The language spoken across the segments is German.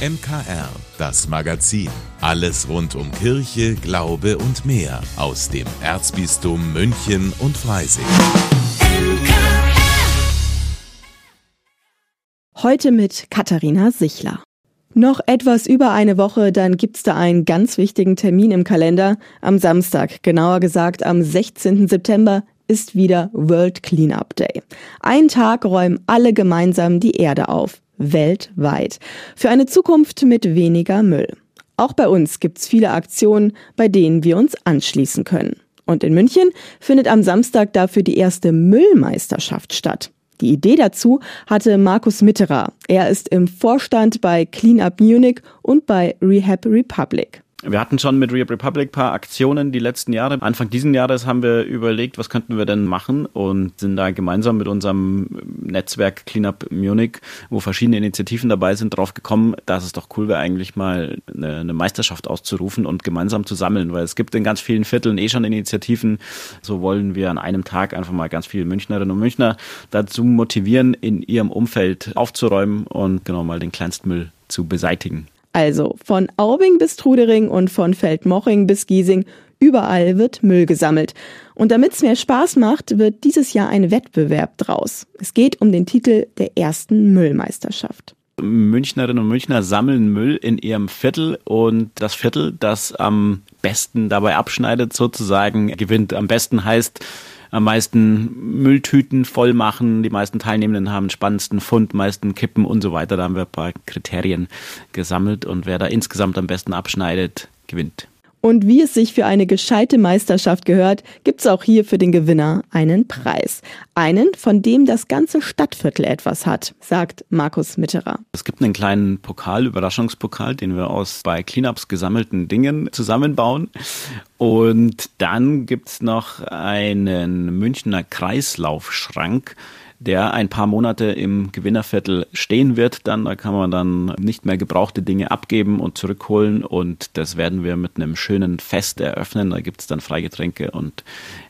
MKR, das Magazin. Alles rund um Kirche, Glaube und mehr aus dem Erzbistum München und Freising. Heute mit Katharina Sichler. Noch etwas über eine Woche, dann gibt's da einen ganz wichtigen Termin im Kalender. Am Samstag, genauer gesagt am 16. September, ist wieder World Cleanup Day. Ein Tag räumen alle gemeinsam die Erde auf weltweit. Für eine Zukunft mit weniger Müll. Auch bei uns gibt's viele Aktionen, bei denen wir uns anschließen können. Und in München findet am Samstag dafür die erste Müllmeisterschaft statt. Die Idee dazu hatte Markus Mitterer. Er ist im Vorstand bei Clean Up Munich und bei Rehab Republic. Wir hatten schon mit Rehab Republic paar Aktionen die letzten Jahre. Anfang diesen Jahres haben wir überlegt, was könnten wir denn machen und sind da gemeinsam mit unserem Netzwerk Cleanup Munich, wo verschiedene Initiativen dabei sind, drauf gekommen, dass es doch cool wäre, eigentlich mal eine, eine Meisterschaft auszurufen und gemeinsam zu sammeln, weil es gibt in ganz vielen Vierteln eh schon Initiativen. So wollen wir an einem Tag einfach mal ganz viele Münchnerinnen und Münchner dazu motivieren, in ihrem Umfeld aufzuräumen und genau mal den Kleinstmüll zu beseitigen. Also von Aubing bis Trudering und von Feldmoching bis Giesing, überall wird Müll gesammelt. Und damit es mehr Spaß macht, wird dieses Jahr ein Wettbewerb draus. Es geht um den Titel der ersten Müllmeisterschaft. Münchnerinnen und Münchner sammeln Müll in ihrem Viertel und das Viertel, das am besten dabei abschneidet, sozusagen gewinnt. Am besten heißt, am meisten Mülltüten voll machen. Die meisten Teilnehmenden haben spannendsten Fund, meisten Kippen und so weiter. Da haben wir ein paar Kriterien gesammelt und wer da insgesamt am besten abschneidet, gewinnt. Und wie es sich für eine gescheite Meisterschaft gehört, gibt's auch hier für den Gewinner einen Preis. Einen, von dem das ganze Stadtviertel etwas hat, sagt Markus Mitterer. Es gibt einen kleinen Pokal, Überraschungspokal, den wir aus bei Cleanups gesammelten Dingen zusammenbauen. Und dann gibt's noch einen Münchner Kreislaufschrank der ein paar Monate im Gewinnerviertel stehen wird. Dann da kann man dann nicht mehr gebrauchte Dinge abgeben und zurückholen und das werden wir mit einem schönen Fest eröffnen. Da gibt es dann Freigetränke und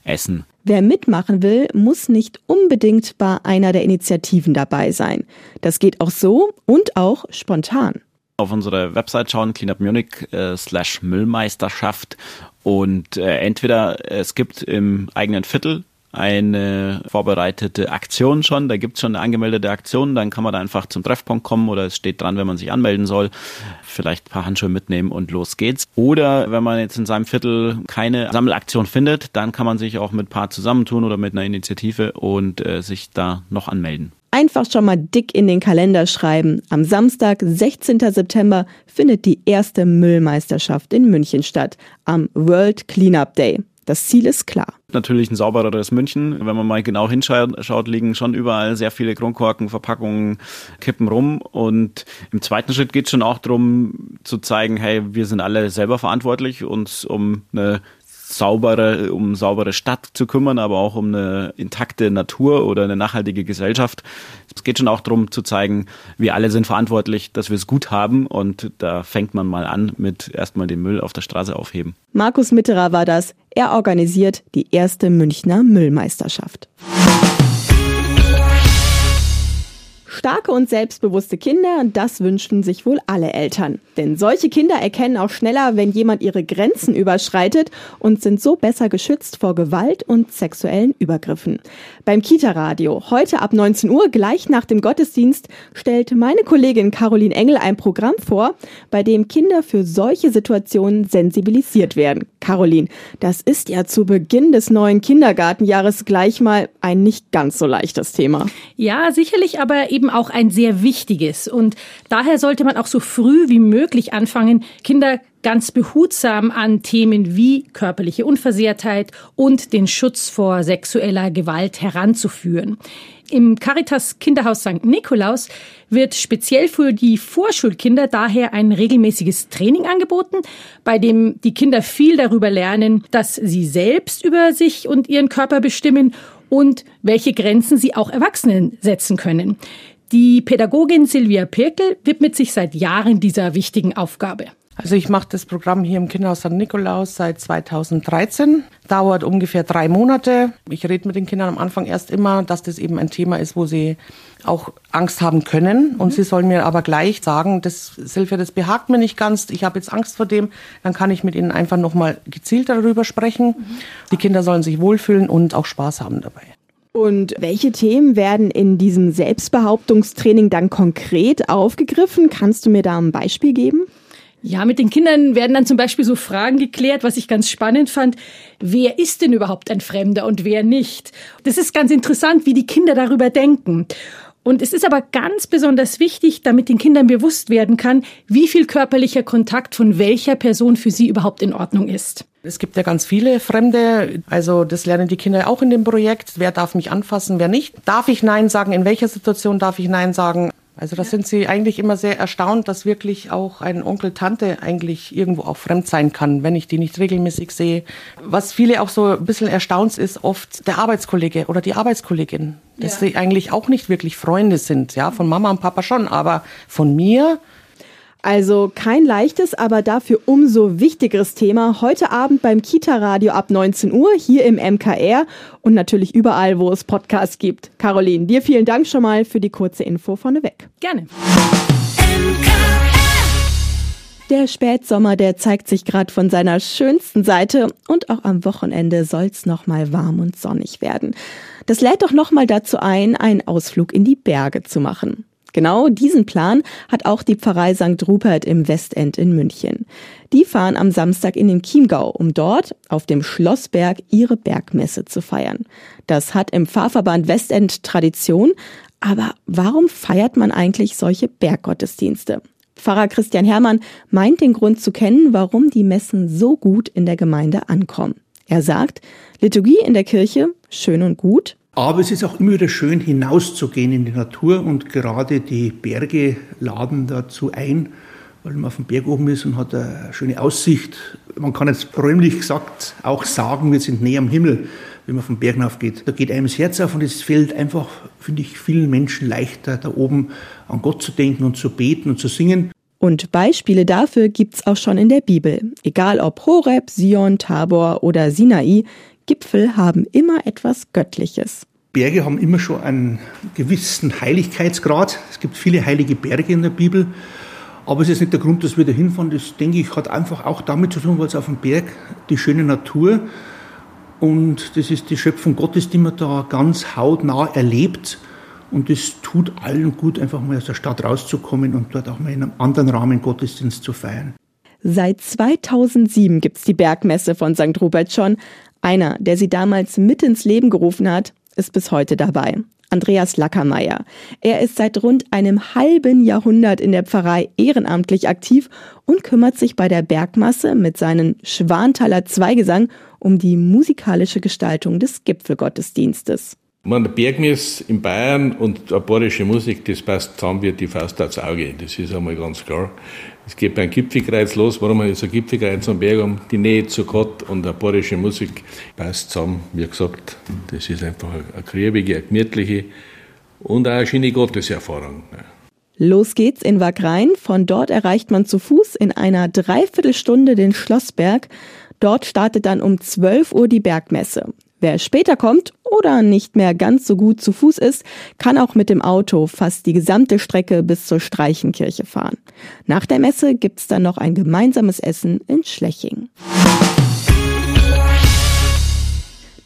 Essen. Wer mitmachen will, muss nicht unbedingt bei einer der Initiativen dabei sein. Das geht auch so und auch spontan auf unsere Website schauen, Cleanup Munich äh, slash Müllmeisterschaft und äh, entweder es gibt im eigenen Viertel eine vorbereitete Aktion schon. Da gibt's schon eine angemeldete Aktion. Dann kann man da einfach zum Treffpunkt kommen oder es steht dran, wenn man sich anmelden soll. Vielleicht ein paar Handschuhe mitnehmen und los geht's. Oder wenn man jetzt in seinem Viertel keine Sammelaktion findet, dann kann man sich auch mit paar zusammentun oder mit einer Initiative und äh, sich da noch anmelden. Einfach schon mal dick in den Kalender schreiben. Am Samstag, 16. September, findet die erste Müllmeisterschaft in München statt. Am World Cleanup Day. Das Ziel ist klar. Natürlich ein saubereres München. Wenn man mal genau hinschaut, liegen schon überall sehr viele Kronkorken, Verpackungen, Kippen rum. Und im zweiten Schritt geht es schon auch darum zu zeigen, hey, wir sind alle selber verantwortlich, uns um eine saubere, um saubere Stadt zu kümmern, aber auch um eine intakte Natur oder eine nachhaltige Gesellschaft. Es geht schon auch darum zu zeigen, wir alle sind verantwortlich, dass wir es gut haben und da fängt man mal an mit erstmal den Müll auf der Straße aufheben. Markus Mitterer war das. Er organisiert die erste Münchner Müllmeisterschaft. Starke und selbstbewusste Kinder, das wünschen sich wohl alle Eltern. Denn solche Kinder erkennen auch schneller, wenn jemand ihre Grenzen überschreitet und sind so besser geschützt vor Gewalt und sexuellen Übergriffen. Beim Kita-Radio, heute ab 19 Uhr, gleich nach dem Gottesdienst, stellt meine Kollegin Caroline Engel ein Programm vor, bei dem Kinder für solche Situationen sensibilisiert werden. Caroline, das ist ja zu Beginn des neuen Kindergartenjahres gleich mal ein nicht ganz so leichtes Thema. Ja, sicherlich, aber eben auch ein sehr wichtiges. Und daher sollte man auch so früh wie möglich anfangen, Kinder ganz behutsam an Themen wie körperliche Unversehrtheit und den Schutz vor sexueller Gewalt heranzuführen. Im Caritas Kinderhaus St. Nikolaus wird speziell für die Vorschulkinder daher ein regelmäßiges Training angeboten, bei dem die Kinder viel darüber lernen, dass sie selbst über sich und ihren Körper bestimmen und welche Grenzen sie auch Erwachsenen setzen können. Die Pädagogin Silvia Pirkel widmet sich seit Jahren dieser wichtigen Aufgabe. Also ich mache das Programm hier im Kinderhaus St. Nikolaus seit 2013. Dauert ungefähr drei Monate. Ich rede mit den Kindern am Anfang erst immer, dass das eben ein Thema ist, wo sie auch Angst haben können. Und mhm. sie sollen mir aber gleich sagen, das Silvia, das behagt mir nicht ganz, ich habe jetzt Angst vor dem. Dann kann ich mit ihnen einfach nochmal gezielt darüber sprechen. Mhm. Die Kinder sollen sich wohlfühlen und auch Spaß haben dabei. Und welche Themen werden in diesem Selbstbehauptungstraining dann konkret aufgegriffen? Kannst du mir da ein Beispiel geben? Ja, mit den Kindern werden dann zum Beispiel so Fragen geklärt, was ich ganz spannend fand. Wer ist denn überhaupt ein Fremder und wer nicht? Das ist ganz interessant, wie die Kinder darüber denken. Und es ist aber ganz besonders wichtig, damit den Kindern bewusst werden kann, wie viel körperlicher Kontakt von welcher Person für sie überhaupt in Ordnung ist. Es gibt ja ganz viele Fremde, also das lernen die Kinder auch in dem Projekt. Wer darf mich anfassen, wer nicht? Darf ich Nein sagen? In welcher Situation darf ich Nein sagen? Also da sind sie eigentlich immer sehr erstaunt, dass wirklich auch ein Onkel, Tante eigentlich irgendwo auch fremd sein kann, wenn ich die nicht regelmäßig sehe. Was viele auch so ein bisschen erstaunt ist, oft der Arbeitskollege oder die Arbeitskollegin, dass ja. sie eigentlich auch nicht wirklich Freunde sind, ja, von Mama und Papa schon, aber von mir also kein leichtes, aber dafür umso wichtigeres Thema heute Abend beim Kita-Radio ab 19 Uhr hier im MKR und natürlich überall, wo es Podcasts gibt. Caroline, dir vielen Dank schon mal für die kurze Info vorneweg. Gerne. Der Spätsommer, der zeigt sich gerade von seiner schönsten Seite und auch am Wochenende soll's noch mal warm und sonnig werden. Das lädt doch noch mal dazu ein, einen Ausflug in die Berge zu machen. Genau diesen Plan hat auch die Pfarrei St. Rupert im Westend in München. Die fahren am Samstag in den Chiemgau, um dort auf dem Schlossberg ihre Bergmesse zu feiern. Das hat im Pfarrverband Westend Tradition, aber warum feiert man eigentlich solche Berggottesdienste? Pfarrer Christian Hermann meint den Grund zu kennen, warum die Messen so gut in der Gemeinde ankommen. Er sagt, Liturgie in der Kirche, schön und gut, aber es ist auch immer wieder schön, hinauszugehen in die Natur und gerade die Berge laden dazu ein, weil man auf dem Berg oben ist und hat eine schöne Aussicht. Man kann jetzt räumlich gesagt auch sagen, wir sind näher am Himmel, wenn man vom Berg geht. Da geht einem das Herz auf und es fällt einfach, finde ich, vielen Menschen leichter, da oben an Gott zu denken und zu beten und zu singen. Und Beispiele dafür gibt's auch schon in der Bibel. Egal ob Horeb, Sion, Tabor oder Sinai, Gipfel haben immer etwas Göttliches. Berge haben immer schon einen gewissen Heiligkeitsgrad. Es gibt viele heilige Berge in der Bibel. Aber es ist nicht der Grund, dass wir da hinfahren. Das, denke ich, hat einfach auch damit zu tun, weil es auf dem Berg die schöne Natur und das ist die Schöpfung Gottes, die man da ganz hautnah erlebt. Und es tut allen gut, einfach mal aus der Stadt rauszukommen und dort auch mal in einem anderen Rahmen Gottesdienst zu feiern. Seit 2007 gibt's die Bergmesse von St. Robert schon. Einer, der sie damals mit ins Leben gerufen hat, ist bis heute dabei. Andreas Lackermeier. Er ist seit rund einem halben Jahrhundert in der Pfarrei ehrenamtlich aktiv und kümmert sich bei der Bergmasse mit seinem Schwanthaler Zweigesang um die musikalische Gestaltung des Gipfelgottesdienstes. Man, Bergmess in Bayern und bayerische Musik, das passt zusammen wie die Faust aufs Auge. Das ist einmal ganz klar. Es geht beim Gipfelkreuz los. Warum ist ein Gipfelkreuz am Berg um? Die Nähe zu Gott und eine bayerische Musik passt zusammen. Wie gesagt, das ist einfach eine kriebige, eine gemütliche und auch eine schöne Gotteserfahrung. Los geht's in Wagrain. Von dort erreicht man zu Fuß in einer Dreiviertelstunde den Schlossberg. Dort startet dann um 12 Uhr die Bergmesse. Wer später kommt oder nicht mehr ganz so gut zu Fuß ist, kann auch mit dem Auto fast die gesamte Strecke bis zur Streichenkirche fahren. Nach der Messe gibt's dann noch ein gemeinsames Essen in Schleching.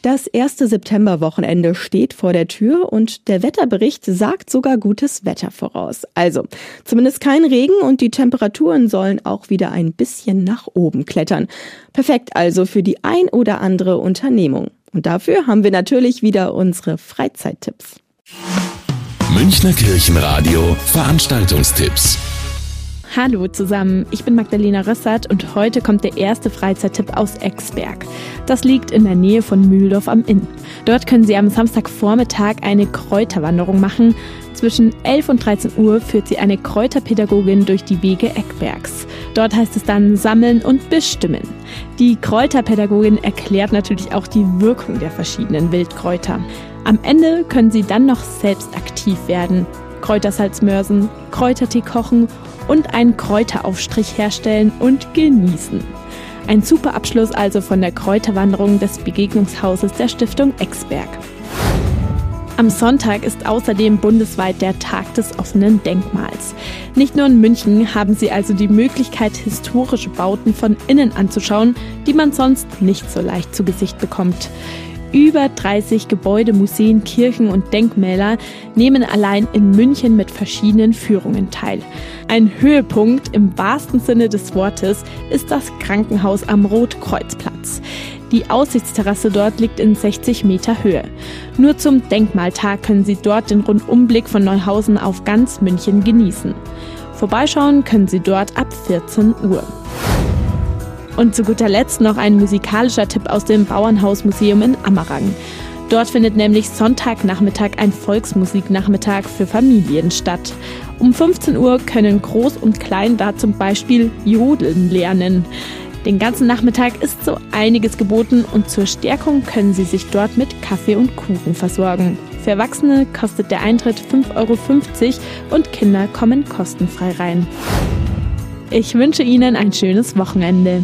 Das erste Septemberwochenende steht vor der Tür und der Wetterbericht sagt sogar gutes Wetter voraus. Also zumindest kein Regen und die Temperaturen sollen auch wieder ein bisschen nach oben klettern. Perfekt also für die ein oder andere Unternehmung. Und dafür haben wir natürlich wieder unsere Freizeittipps. Münchner Kirchenradio Veranstaltungstipps. Hallo zusammen, ich bin Magdalena Rössert und heute kommt der erste Freizeittipp aus Exberg. Das liegt in der Nähe von Mühldorf am Inn. Dort können Sie am Samstagvormittag eine Kräuterwanderung machen. Zwischen 11 und 13 Uhr führt sie eine Kräuterpädagogin durch die Wege Eckbergs. Dort heißt es dann sammeln und bestimmen. Die Kräuterpädagogin erklärt natürlich auch die Wirkung der verschiedenen Wildkräuter. Am Ende können Sie dann noch selbst aktiv werden. Kräutersalz mörsen, Kräutertee kochen und einen Kräuteraufstrich herstellen und genießen. Ein super Abschluss also von der Kräuterwanderung des Begegnungshauses der Stiftung Exberg. Am Sonntag ist außerdem bundesweit der Tag des offenen Denkmals. Nicht nur in München haben Sie also die Möglichkeit, historische Bauten von innen anzuschauen, die man sonst nicht so leicht zu Gesicht bekommt. Über 30 Gebäude, Museen, Kirchen und Denkmäler nehmen allein in München mit verschiedenen Führungen teil. Ein Höhepunkt im wahrsten Sinne des Wortes ist das Krankenhaus am Rotkreuzplatz. Die Aussichtsterrasse dort liegt in 60 Meter Höhe. Nur zum Denkmaltag können Sie dort den Rundumblick von Neuhausen auf ganz München genießen. Vorbeischauen können Sie dort ab 14 Uhr. Und zu guter Letzt noch ein musikalischer Tipp aus dem Bauernhausmuseum in Ammerang. Dort findet nämlich Sonntagnachmittag ein Volksmusiknachmittag für Familien statt. Um 15 Uhr können Groß und Klein da zum Beispiel Jodeln lernen. Den ganzen Nachmittag ist so einiges geboten und zur Stärkung können Sie sich dort mit Kaffee und Kuchen versorgen. Für Erwachsene kostet der Eintritt 5,50 Euro und Kinder kommen kostenfrei rein. Ich wünsche Ihnen ein schönes Wochenende.